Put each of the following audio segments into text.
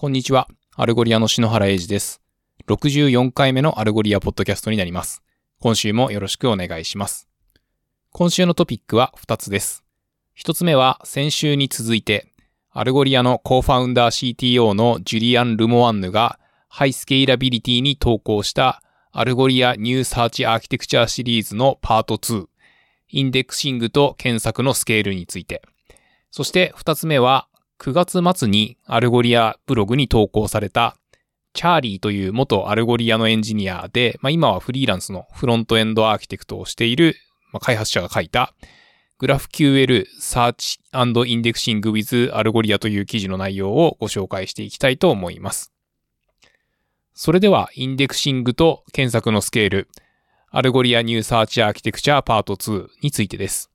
こんにちは。アルゴリアの篠原英二です。64回目のアルゴリアポッドキャストになります。今週もよろしくお願いします。今週のトピックは2つです。1つ目は先週に続いて、アルゴリアのコーファウンダー CTO のジュリアン・ルモワンヌが High Scalability に投稿した Algolia New Search Architecture シリーズのパート2、インデクシングと検索のスケールについて。そして2つ目は9月末にアルゴリアブログに投稿されたチャーリーという元アルゴリアのエンジニアで、まあ、今はフリーランスのフロントエンドアーキテクトをしている、まあ、開発者が書いた GraphQL Search and Indexing with アルゴリアという記事の内容をご紹介していきたいと思います。それでは、インデクシングと検索のスケール、 Algolia New Search Architecture パート2についてです。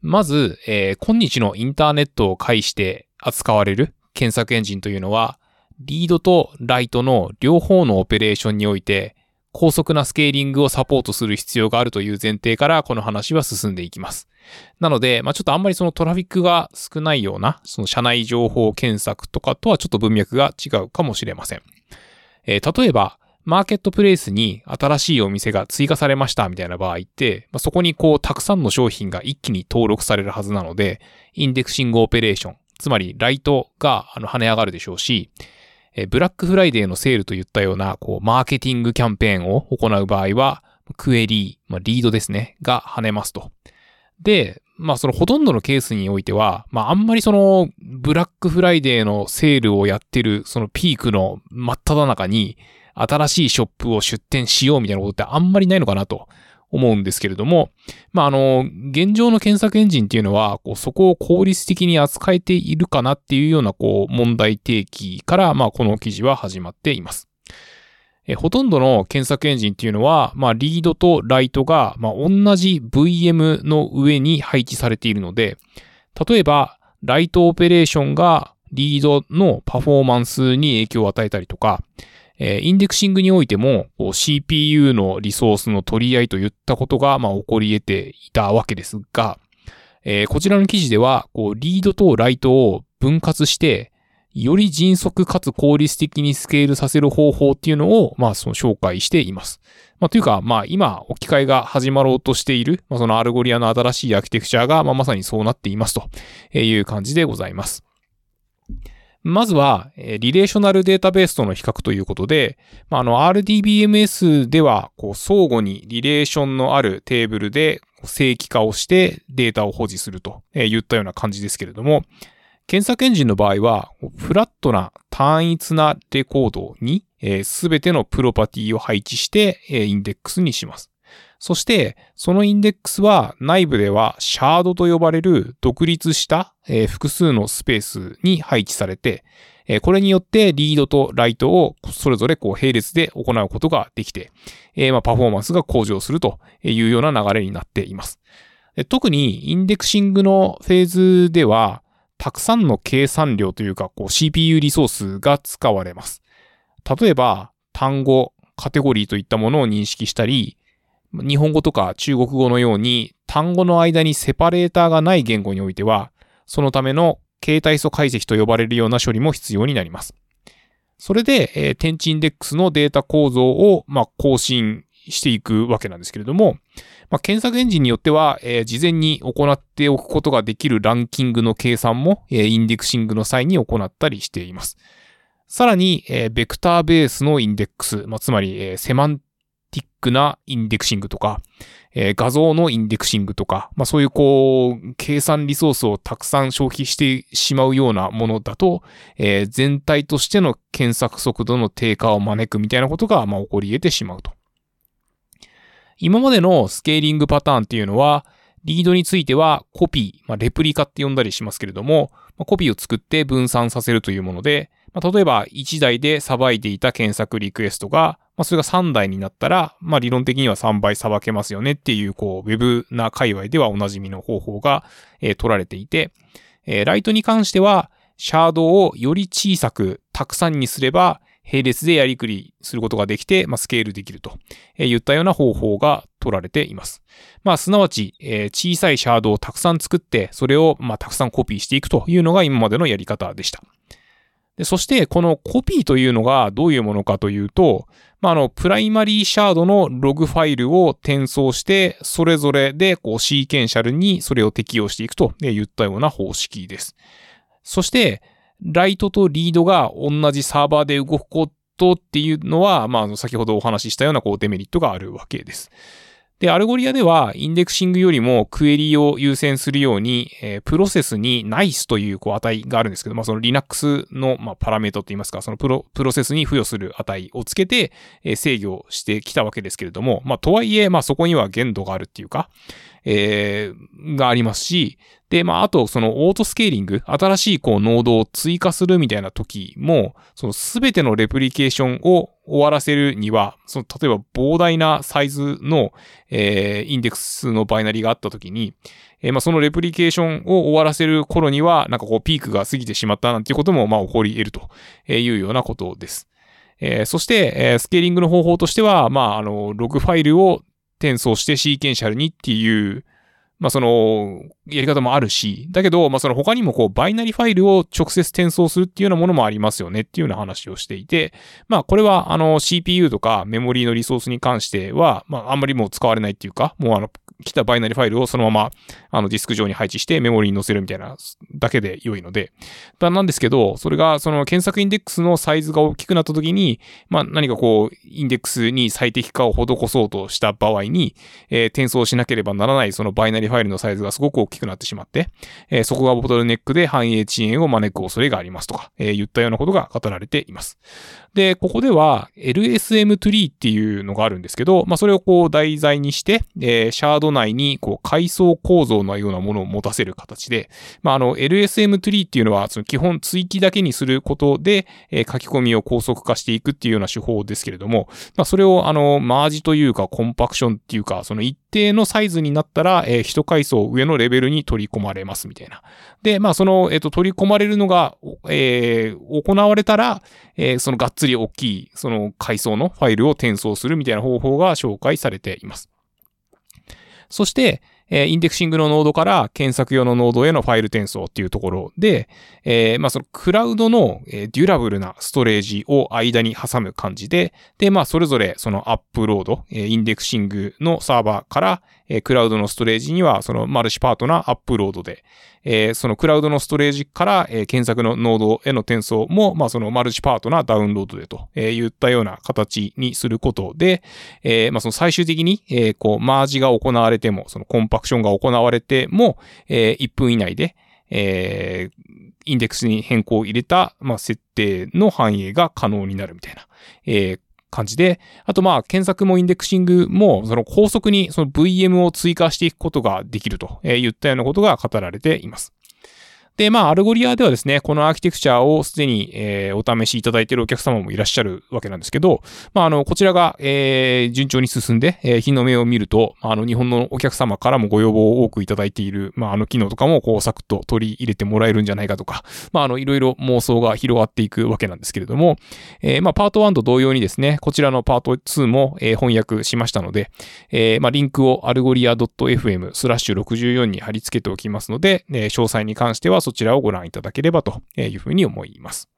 まず、えー今日のインターネットを介して扱われる検索エンジンというのは、リードとライトの両方のオペレーションにおいて、高速なスケーリングをサポートする必要があるという前提からこの話は進んでいきます。なので、まあ、ちょっとあんまりそのトラフィックが少ないような、その社内情報検索とかとはちょっと文脈が違うかもしれません。えー例えば、マーケットプレイスに新しいお店が追加されましたみたいな場合って、まあ、そこにこうたくさんの商品が一気に登録されるはずなので、インデクシングオペレーション、つまりライトがあの跳ね上がるでしょうし、えブラックフライデーのセールといったようなこうマーケティングキャンペーンを行う場合は、クエリー、まあ、リードですね、が跳ねますと。で、まあそのほとんどのケースにおいては、まああんまりそのブラックフライデーのセールをやってるそのピークの真っ只中に新しいショップを出店しようみたいなことってあんまりないのかなと思うんですけれども、まああの、現状の検索エンジンっていうのは、こうそこを効率的に扱えているかなっていうようなこう問題提起から、まあこの記事は始まっています。えほとんどの検索エンジンっていうのは、まあ、リードとライトが、まあ、同じ VM の上に配置されているので、例えば、ライトオペレーションがリードのパフォーマンスに影響を与えたりとか、えーインデクシングにおいても、CPU のリソースの取り合いといったことが、まあ、起こり得ていたわけですが、えーこちらの記事では、こう、リードとライトを分割して、より迅速かつ効率的にスケールさせる方法っていうのを、まあ、その紹介しています。まあ、というか、まあ、今、置き換えが始まろうとしている、まあ、そのアルゴリアの新しいアーキテクチャが、まあ、まさにそうなっていますという感じでございます。まずは、リレーショナルデータベースとの比較ということで、まあ、あの、RDBMS では、こう、相互にリレーションのあるテーブルで正規化をしてデータを保持するとえー言ったような感じですけれども、検索エンジンの場合は、フラットな単一なレコードにすべてのプロパティを配置して、えーインデックスにします。そして、そのインデックスは内部ではシャードと呼ばれる独立した、え複数のスペースに配置されて、えこれによってリードとライトをそれぞれこう並列で行うことができて、えまパフォーマンスが向上するというような流れになっています。特にインデクシングのフェーズでは、たくさんの計算量というか、こう CPU リソースが使われます。例えば、単語、カテゴリーといったものを認識したり、日本語とか中国語のように単語の間にセパレーターがない言語においては、そのための形態素解析と呼ばれるような処理も必要になります。それで、えー天地インデックスのデータ構造を、まあ、更新していくわけなんですけれども、まあ、検索エンジンによっては、えー事前に行っておくことができるランキングの計算も、えーインデクシングの際に行ったりしています。さらに、えーベクターベースのインデックス、まあ、つまり、えーセマンティックなインデクシングとか、えー画像のインデクシングとか、まあ、そういうこう、計算リソースをたくさん消費してしまうようなものだと、えー全体としての検索速度の低下を招くみたいなことが、まあ、起こり得てしまうと。今までのスケーリングパターンっていうのは、リードについてはコピー、まあ、レプリカって呼んだりしますけれども、まあコピーを作って分散させるというもので、まあ、例えば1台でさばいていた検索リクエストが、まあ、それが3台になったら、まあ、理論的には3倍さばけますよねっていう、こう、ウェブな界隈ではおなじみの方法が、えー取られていて、えーライトに関しては、シャードをより小さくたくさんにすれば、並列でやりくりすることができて、まあ、スケールできるとえー言ったような方法が取られています。まあ、すなわち、えー小さいシャードをたくさん作って、それを、まあ、たくさんコピーしていくというのが今までのやり方でした。で、そしてこのコピーというのがどういうものかというと、まあ、あの、プライマリーシャードのログファイルを転送して、それぞれでこうシーケンシャルにそれを適用していくと言ったような方式です。そして、ライトとリードが同じサーバーで動くことっていうのは、まあ、先ほどお話ししたようなこうデメリットがあるわけです。で、アルゴリアでは、インデクシングよりもクエリを優先するように、えー、プロセスに nice というこう値があるんですけど、まあ、その Linux の、まあ、パラメータといいますか、そのプロ、プロセスに付与する値をつけて、えー、制御してきたわけですけれども、まあ、とはいえ、まあ、そこには限度があるっていうか、えー、がありますし、で、まあ、あと、そのオートスケーリング、新しいこう、ノードを追加するみたいな時も、そのすべてのレプリケーションを終わらせるには、その、例えば膨大なサイズの、えー、インデックスのバイナリがあった時に、えー、まあ、そのレプリケーションを終わらせる頃には、なんかこう、ピークが過ぎてしまったなんていうことも、まあ、起こり得るというようなことです。えー、そして、えー、スケーリングの方法としては、まあ、あの、ログファイルを転送してシーケンシャルにっていう、まあその、やり方もあるし、だけど、まあその他にもこう、バイナリファイルを直接転送するっていうようなものもありますよねっていうような話をしていて、まあこれはあの CPU とかメモリーのリソースに関しては、まああんまりもう使われないっていうか、もうあの、来たバイナリファイルをそのまま、あのディスク上に配置してメモリに載せるみたいなだけで良いので、だなんですけど、それがその検索インデックスのサイズが大きくなった時に、まあ何かこう、インデックスに最適化を施そうとした場合に、えー、転送しなければならないそのバイナリファイルのサイズがすごく大きくなってしまって、えー、そこがボトルネックで繁栄遅延を招く恐れがありますとか、えー、言ったようなことが語られています。で、ここでは LSM トリーっていうのがあるんですけど、まあそれをこう題材にして、えー、シャード内にこう階層構造のようなものを持たせる形で、まああの LSM トリーっていうのはその基本追記だけにすることで、えー、書き込みを高速化していくっていうような手法ですけれども、まあそれをあのマージというかコンパクションっていうか、その一定のサイズになったら、えー、一階層上のレベルに取り込まれますみたいな。で、まあその、えっ、ー、と取り込まれるのが、えー、行われたら、えー、そのがっつり大きい、その階層のファイルを転送するみたいな方法が紹介されています。そして、えインデクシングのノードから検索用のノードへのファイル転送っていうところで、えー、まあそのクラウドの、え durable なストレージを間に挟む感じで、で、まあそれぞれそのアップロード、えインデクシングのサーバーから、えクラウドのストレージにはそのマルチパートナーアップロードで、えー、そのクラウドのストレージから、えー、検索のノードへの転送も、まあ、そのマルチパートナーダウンロードでと、えー、言ったような形にすることで、えー、まあ、その最終的に、えー、こう、マージが行われても、そのコンパクションが行われても、えー、1分以内で、えー、インデックスに変更を入れた、まあ、設定の反映が可能になるみたいな、えー、感じで、あとまあ、検索もインデクシングも、その高速にその VM を追加していくことができるといったようなことが語られています。で、まあ、アルゴリアではですね、このアーキテクチャをすでに、えー、お試しいただいているお客様もいらっしゃるわけなんですけど、まあ、あの、こちらが、えー、順調に進んで、えー、日の目を見ると、あの、日本のお客様からもご要望を多くいただいている、まあ、あの、機能とかも、こう、サクッと取り入れてもらえるんじゃないかとか、まあ、あの、いろいろ妄想が広がっていくわけなんですけれども、えー、まあ、パート1と同様にですね、こちらのパート2も、えー、翻訳しましたので、えー、まあ、リンクをアルゴリア .fm スラッシュ64に貼り付けておきますので、えー、詳細に関してはそちらをご覧いただければというふうに思います。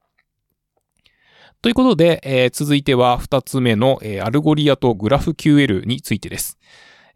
ということで、えー、続いては2つ目の、えー、アルゴリアとグラフ QL についてです。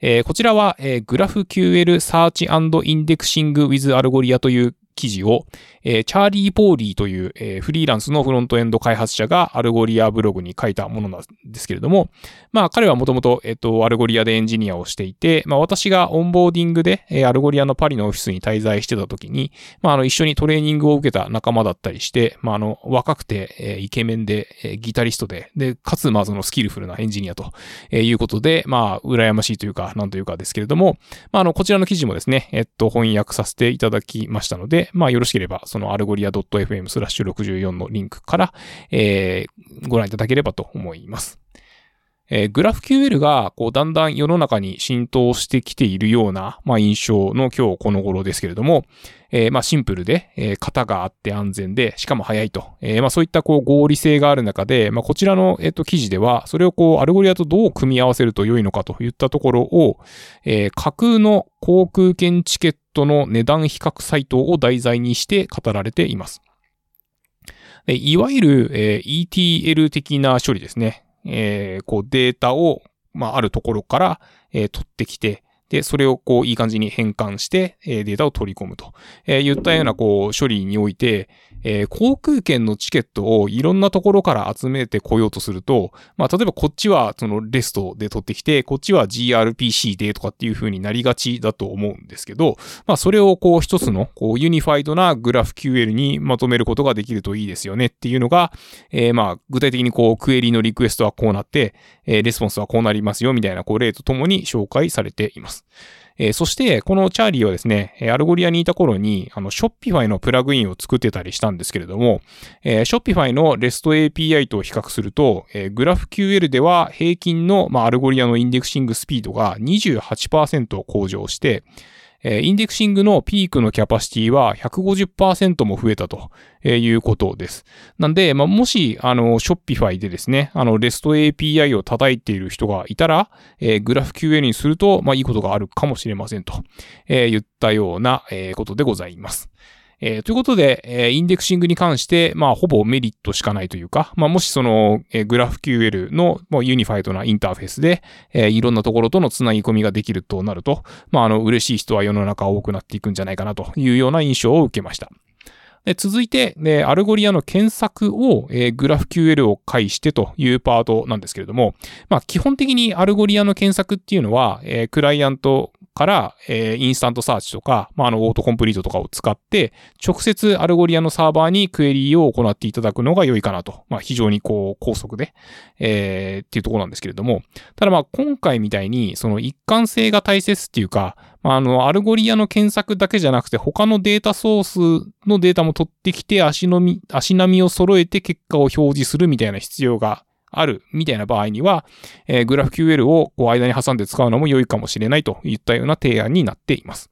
えー、こちらは、えー、 GraphQL Search and Indexing with Algolia という記事を、えー、チャーリー・ポーリーという、えー、フリーランスのフロントエンド開発者がアルゴリアブログに書いたものなんですけれども、まあ彼はもともと、えっ、と、アルゴリアでエンジニアをしていて、まあ私がオンボーディングで、えー、アルゴリアのパリのオフィスに滞在してた時に、まああの一緒にトレーニングを受けた仲間だったりして、まああの若くて、えー、イケメンで、えー、ギタリストで、で、かつまあそのスキルフルなエンジニアと、えー、いうことで、まあ羨ましいというか、なんというかですけれども、まああのこちらの記事もですね、えっと翻訳させていただきましたので、まあよろしければそのアルゴリア .fm スラッシュ64のリンクから、えー、ご覧いただければと思います。えー、 GraphQL が、こう、だんだん世の中に浸透してきているような、まあ、印象の今日この頃ですけれども、えー、まあ、シンプルで、えー、型があって安全で、しかも早いと。え、まあ、そういった、こう、合理性がある中で、まあ、こちらの、えっ、と、記事では、それをこう、アルゴリアとどう組み合わせると良いのかといったところを、え、架空の航空券チケットの値段比較サイトを題材にして語られています。いわゆる、えー ETL 的な処理ですね。えーこうデータを、まあ、あるところから、えー取ってきて、で、それをこう、いい感じに変換して、えーデータを取り込むと、えー言ったような、こう、処理において、えー航空券のチケットをいろんなところから集めてこようとすると、まあ、例えばこっちはそのレストで取ってきて、こっちは gRPC でとかっていう風になりがちだと思うんですけど、まあ、それをこう一つのこうユニファイドなグラフ QL にまとめることができるといいですよねっていうのが、えーまあ、具体的にこうクエリのリクエストはこうなって、えーレスポンスはこうなりますよみたいなこう例とともに紹介されています。えーそして、このチャーリーはですね、 Algolia にいた頃に、あの、 Shopify のプラグインを作ってたりしたんですけれども、えー Shopify の REST API と比較すると、えー GraphQL では平均の、まあ、 Algolia の indexing スピードが28%向上して、えインデクシングのピークのキャパシティは150%も増えたということです。なんで、まあ、もし、あの、ショッピファイでですね、あの、REST API を叩いている人がいたら、えー、GraphQL にすると、まあ、いいことがあるかもしれませんと、えー言ったような、えーことでございます。えーということで、えーインデクシングに関して、まあ、ほぼメリットしかないというか、まあ、もしその、えー、GraphQL の、もうユニファイドなインターフェースで、えーいろんなところとのつなぎ込みができるとなると、まあ、あの、嬉しい人は世の中多くなっていくんじゃないかなというような印象を受けました。で続いて、ね、 Algolia の検索を、えー、GraphQL を介してというパートなんですけれども、まあ、基本的に Algolia の検索っていうのは、えークライアントから、えー InstantSearch とか、まあ、あの、 Autocomplete とかを使って、直接 Algolia のサーバーにクエリーを行っていただくのが良いかなと。まあ、非常にこう、高速で、えーっていうところなんですけれども、ただまあ、今回みたいに、その一貫性が大切っていうか、まあ、あの、 Algolia の検索だけじゃなくて、他のデータソースのデータも取ってきて、足のみ、足並みを揃えて結果を表示するみたいな必要があるみたいな場合には、えー、GraphQL をこう間に挟んで使うのも良いかもしれないといったような提案になっています。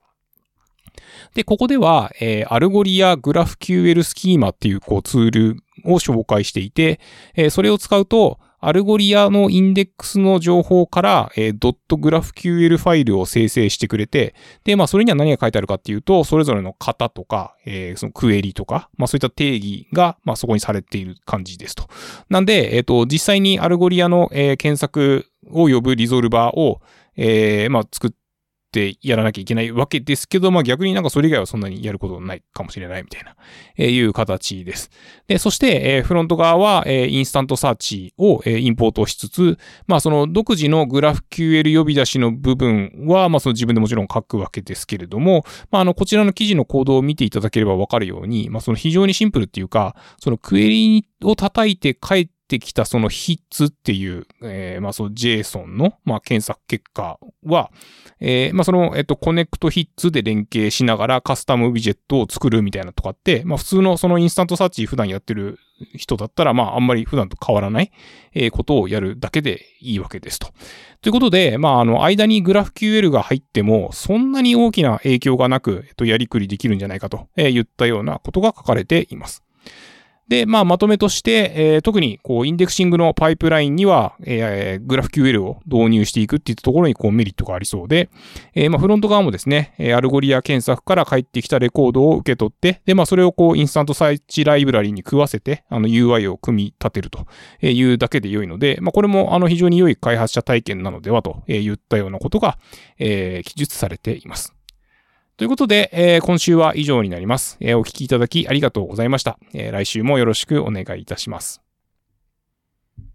で、ここでは、えーアルゴリア GraphQL スキーマっていうこうツールを紹介していて、えーそれを使うと、 Algolia のインデックスの情報から、えー、.graphql ファイルを生成してくれて、で、まあ、それには何が書いてあるかっていうと、それぞれの型とか、えーそのクエリとか、まあ、そういった定義が、まあ、そこにされている感じですと。なんで、えっ、と、実際に Algolia の、えー検索を呼ぶ resolver を、えーまあ、作っってやらなきゃいけないわけですけど、まあ逆になんかそれ以外はそんなにやることないかもしれないみたいな、えーいう形です。で、そして、えーフロント側は、えー InstantSearch を、えーインポートしつつ、まあその独自の GraphQL 呼び出しの部分は、まあその自分でもちろん書くわけですけれども、まああのこちらの記事のコードを見ていただければわかるように、まあその非常にシンプルっていうか、そのクエリを叩いて帰ってきたその hits っていう、えーまあその JSON の、まあ検索結果は、えーまあその、えっと、 connectHits で連携しながら custom widget を作るみたいなとかって、まあ普通のその InstantSearch 普段やってる人だったら、まああんまり普段と変わらない、えーことをやるだけでいいわけですと。ということで、まああの、間に GraphQL が入っても、そんなに大きな影響がなく、えっと、やりくりできるんじゃないかと、えー言ったようなことが書かれています。で、まあ、まとめとして、えー特に、こう、 indexing のパイプラインには、えー、GraphQL を導入していくっていったところに、こう、メリットがありそうで、えーまあ、フロント側もですね、え Algolia 検索から返ってきたレコードを受け取って、で、まあ、それをこう、 InstantSearch ライブラリに食わせて、あの、UI を組み立てるというだけで良いので、まあ、これも、あの、非常に良い開発者体験なのではと言ったようなことが、えー記述されています。ということで、えー今週は以上になります。えーお聴きいただきありがとうございました。えー来週もよろしくお願いいたします。